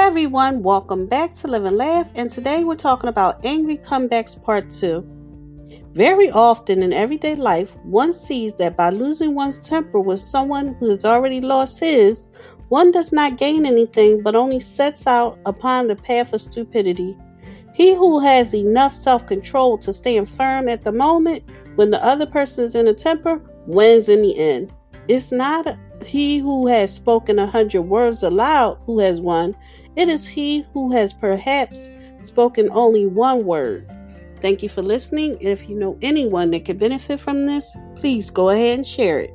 Everyone, welcome back to Live and Laugh, and today we're talking about angry comebacks part 2. Very often in everyday life, one sees that by losing one's temper with someone who has already lost his, one does not gain anything but only sets out upon the path of stupidity. He who has enough self control to stand firm at the moment when the other person is in a temper wins in the end. It's not he who has spoken a hundred words aloud who has won, it is he who has perhaps spoken only one word. Thank you for listening. If you know anyone that could benefit from this, please go ahead and share it.